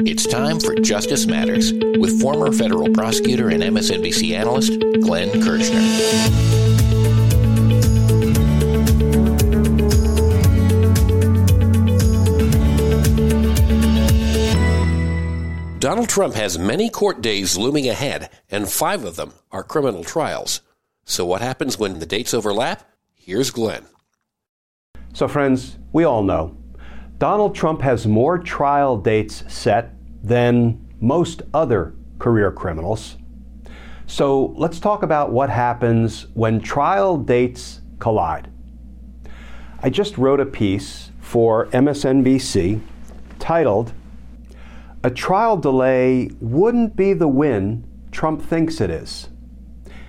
It's time for Justice Matters with former federal prosecutor and MSNBC analyst Glenn Kirschner. Donald Trump has many court days looming ahead, and five of them are criminal trials. So, what happens when the dates overlap? Here's Glenn. So, friends, we all know Donald Trump has more trial dates set than most other career criminals. So, let's talk about what happens when trial dates collide. I just wrote a piece for MSNBC titled a trial delay wouldn't be the win Trump thinks it is.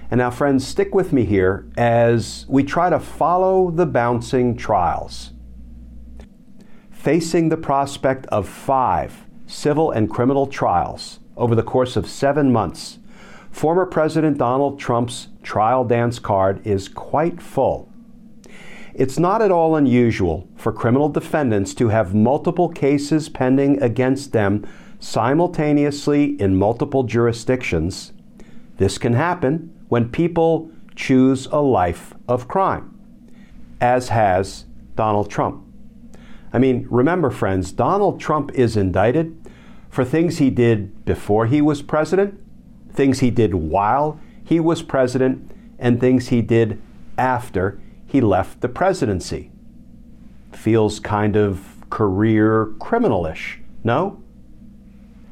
And now, friends, stick with me here as we try to follow the bouncing trials. Facing the prospect of five civil and criminal trials over the course of seven months, former President Donald Trump's trial dance card is quite full. It's not at all unusual for criminal defendants to have multiple cases pending against them simultaneously in multiple jurisdictions. This can happen when people choose a life of crime, as has Donald Trump. I mean, remember, friends, Donald Trump is indicted for things he did before he was president, things he did while he was president, and things he did after he left the presidency. Feels kind of career criminalish, no?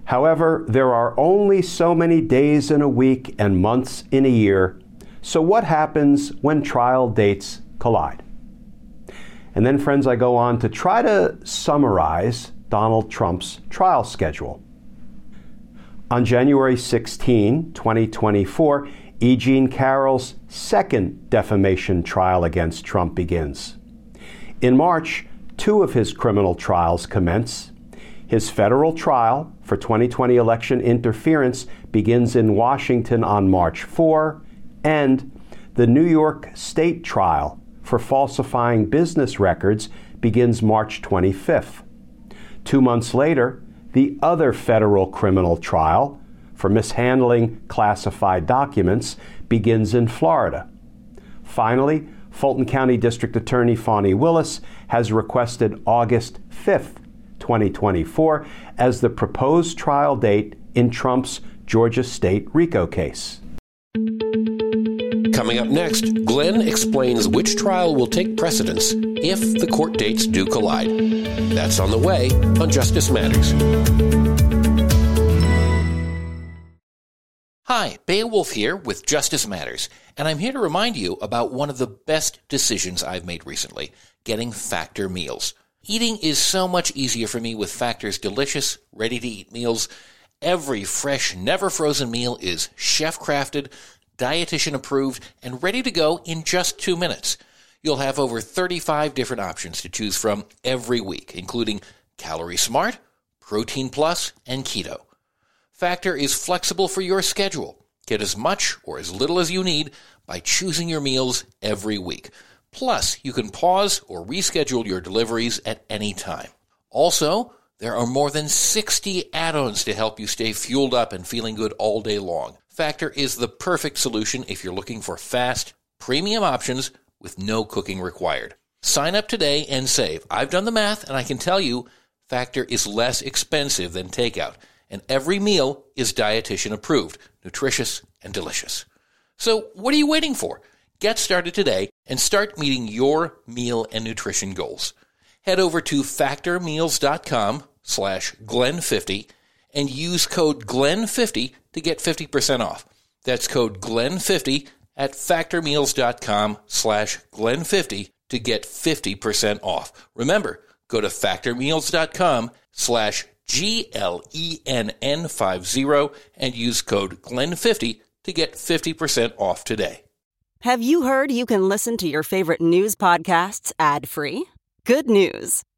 However, there are only so many days in a week and months in a year, so what happens when trial dates collide? And then, friends, I go on to try to summarize Donald Trump's trial schedule. On January 16, 2024, E. Jean Carroll's second defamation trial against Trump begins. In March, two of his criminal trials commence his federal trial for 2020 election interference begins in Washington on March 4, and the New York State trial for falsifying business records begins March 25th. Two months later, the other federal criminal trial for mishandling classified documents begins in Florida. Finally, Fulton County District Attorney Fani Willis has requested August 5th 2024 as the proposed trial date in Trump's Georgia State RICO case. Coming up next, Glenn explains which trial will take precedence if the court dates do collide. That's on the way on Justice Matters. Hi, Beowulf here with Justice Matters, and I'm here to remind you about one of the best decisions I've made recently getting Factor meals. Eating is so much easier for me with Factor's delicious, ready to eat meals. Every fresh, never frozen meal is chef crafted, dietitian approved, and ready to go in just two minutes. You'll have over 35 different options to choose from every week, including Calorie Smart, Protein Plus, and Keto. Factor is flexible for your schedule. Get as much or as little as you need by choosing your meals every week. Plus, you can pause or reschedule your deliveries at any time. Also, there are more than 60 add-ons to help you stay fueled up and feeling good all day long. Factor is the perfect solution if you're looking for fast, premium options with no cooking required. Sign up today and save. I've done the math and I can tell you Factor is less expensive than takeout, and every meal is dietitian approved, nutritious, and delicious. So, what are you waiting for? Get started today and start meeting your meal and nutrition goals. Head over to factormeals.com slash glenn50 and use code glenn50 to get 50% off. That's code glenn50 at factormeals.com slash glenn50 to get 50% off. Remember, go to factormeals.com slash G L E N N 50, and use code GLEN50 to get 50% off today. Have you heard you can listen to your favorite news podcasts ad free? Good news!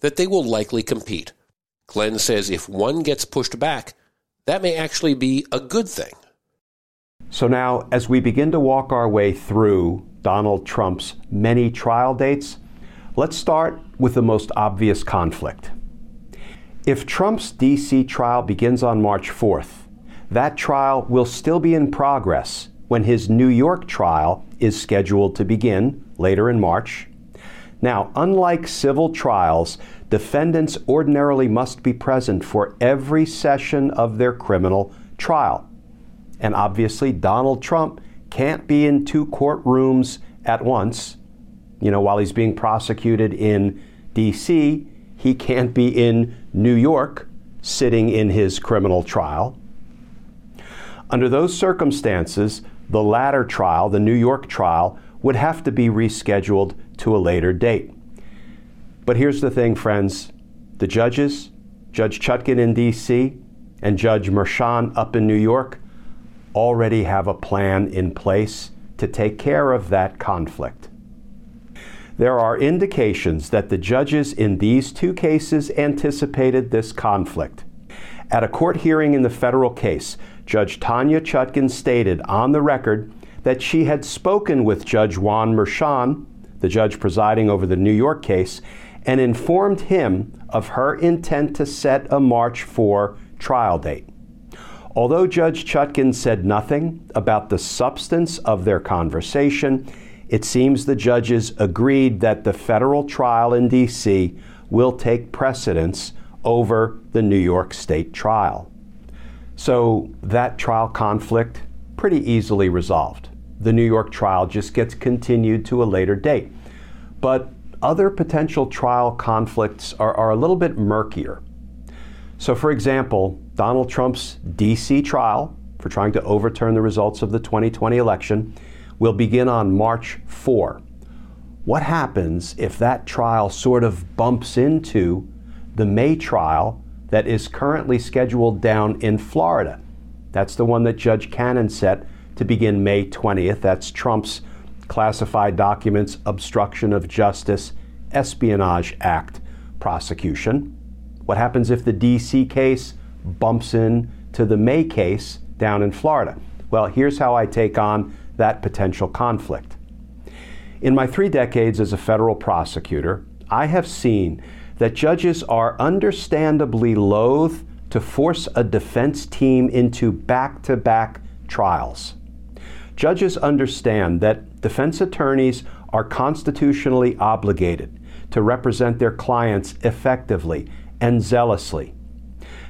that they will likely compete. Glenn says if one gets pushed back, that may actually be a good thing. So now, as we begin to walk our way through Donald Trump's many trial dates, let's start with the most obvious conflict. If Trump's DC trial begins on March 4th, that trial will still be in progress when his New York trial is scheduled to begin later in March. Now, unlike civil trials, defendants ordinarily must be present for every session of their criminal trial. And obviously, Donald Trump can't be in two courtrooms at once. You know, while he's being prosecuted in D.C., he can't be in New York sitting in his criminal trial. Under those circumstances, the latter trial, the New York trial, would have to be rescheduled to a later date. But here's the thing, friends the judges, Judge Chutkan in D.C. and Judge Merchan up in New York, already have a plan in place to take care of that conflict. There are indications that the judges in these two cases anticipated this conflict. At a court hearing in the federal case, Judge Tanya Chutkan stated on the record that she had spoken with Judge Juan Merchan, the judge presiding over the New York case, and informed him of her intent to set a March 4 trial date. Although Judge Chutkan said nothing about the substance of their conversation, it seems the judges agreed that the federal trial in D.C. will take precedence over the New York State trial. So that trial conflict pretty easily resolved. The New York trial just gets continued to a later date. But other potential trial conflicts are, are a little bit murkier. So, for example, Donald Trump's DC trial for trying to overturn the results of the 2020 election will begin on March 4. What happens if that trial sort of bumps into the May trial that is currently scheduled down in Florida. That's the one that Judge Cannon set to begin May 20th. That's Trump's Classified Documents Obstruction of Justice Espionage Act prosecution. What happens if the DC case bumps in to the May case down in Florida? Well, here's how I take on that potential conflict. In my three decades as a federal prosecutor, I have seen that judges are understandably loath to force a defense team into back to back trials. Judges understand that defense attorneys are constitutionally obligated to represent their clients effectively and zealously.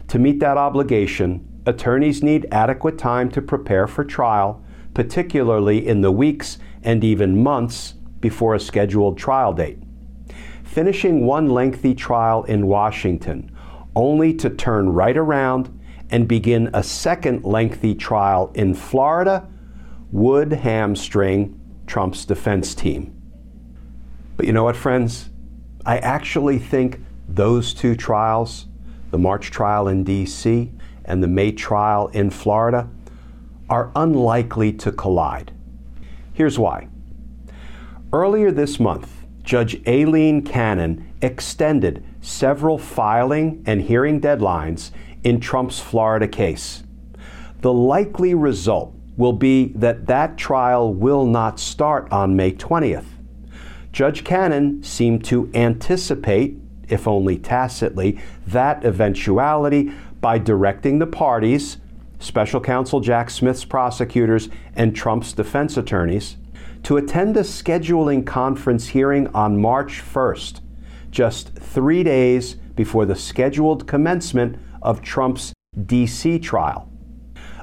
To meet that obligation, attorneys need adequate time to prepare for trial, particularly in the weeks and even months before a scheduled trial date finishing one lengthy trial in Washington, only to turn right around and begin a second lengthy trial in Florida would hamstring Trump's defense team. But you know what, friends? I actually think those two trials, the March trial in D.C. and the May trial in Florida, are unlikely to collide. Here's why. Earlier this month, Judge Aileen Cannon extended several filing and hearing deadlines in Trump's Florida case. The likely result will be that that trial will not start on May 20th. Judge Cannon seemed to anticipate, if only tacitly, that eventuality by directing the parties, special counsel Jack Smith's prosecutors, and Trump's defense attorneys, to attend a scheduling conference hearing on March 1st, just three days before the scheduled commencement of Trump's D.C. trial.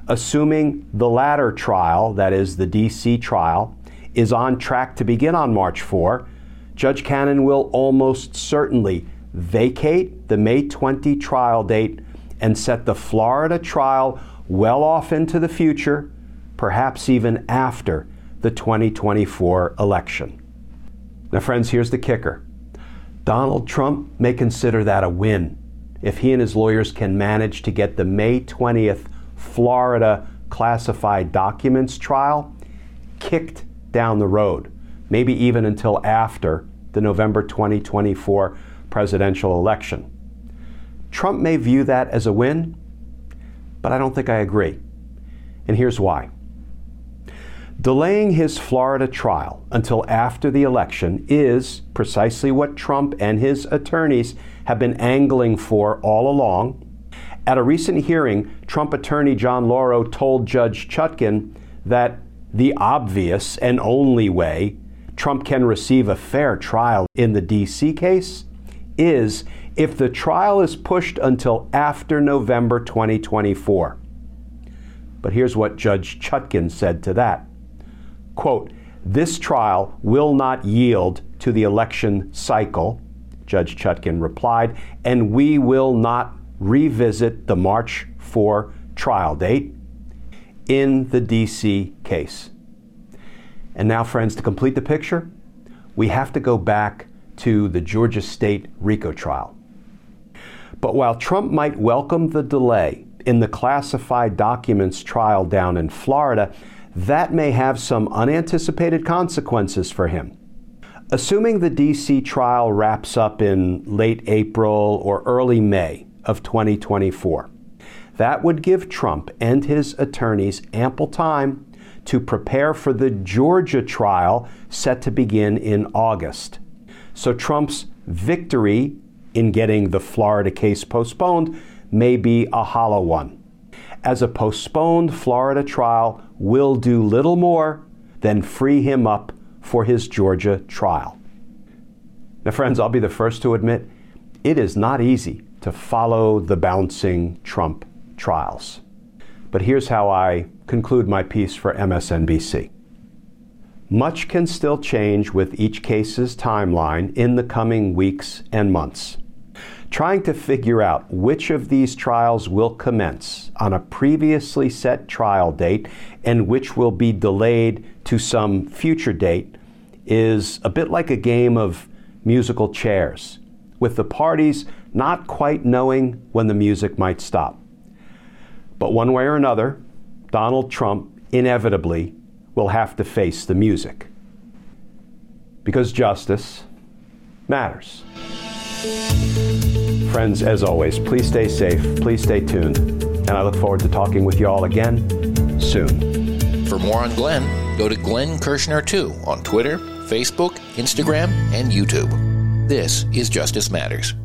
Assuming the latter trial, that is, the D.C. trial, is on track to begin on March 4, Judge Cannon will almost certainly vacate the May 20 trial date and set the Florida trial well off into the future, perhaps even after the 2024 election. Now, friends, here's the kicker Donald Trump may consider that a win if he and his lawyers can manage to get the May 20th Florida classified documents trial kicked down the road, maybe even until after the November 2024 presidential election. Trump may view that as a win, but I don't think I agree. And here's why. Delaying his Florida trial until after the election is precisely what Trump and his attorneys have been angling for all along. At a recent hearing, Trump attorney John Lauro told Judge Chutkan that the obvious and only way Trump can receive a fair trial in the D.C. case is if the trial is pushed until after November 2024. But here's what Judge Chutkan said to that. Quote, this trial will not yield to the election cycle, Judge Chutkan replied, and we will not revisit the March 4 trial date in the D.C. case. And now, friends, to complete the picture, we have to go back to the Georgia State RICO trial. But while Trump might welcome the delay in the classified documents trial down in Florida, that may have some unanticipated consequences for him. Assuming the D.C. trial wraps up in late April or early May of 2024, that would give Trump and his attorneys ample time to prepare for the Georgia trial set to begin in August. So Trump's victory in getting the Florida case postponed may be a hollow one, as a postponed Florida trial will do little more than free him up for his Georgia trial. Now, friends, I'll be the first to admit it is not easy to follow the bouncing Trump trials. But here's how I conclude my piece for MSNBC. Much can still change with each case's timeline in the coming weeks and months. Trying to figure out which of these trials will commence on a previously set trial date and which will be delayed to some future date is a bit like a game of musical chairs, with the parties not quite knowing when the music might stop. But one way or another, Donald Trump inevitably will have to face the music. Because justice matters. Friends, as always, please stay safe, please stay tuned, and I look forward to talking with you all again soon. For more on Glenn, go to Glenn Kirschner2 on Twitter, Facebook, Instagram, and YouTube. This is Justice Matters.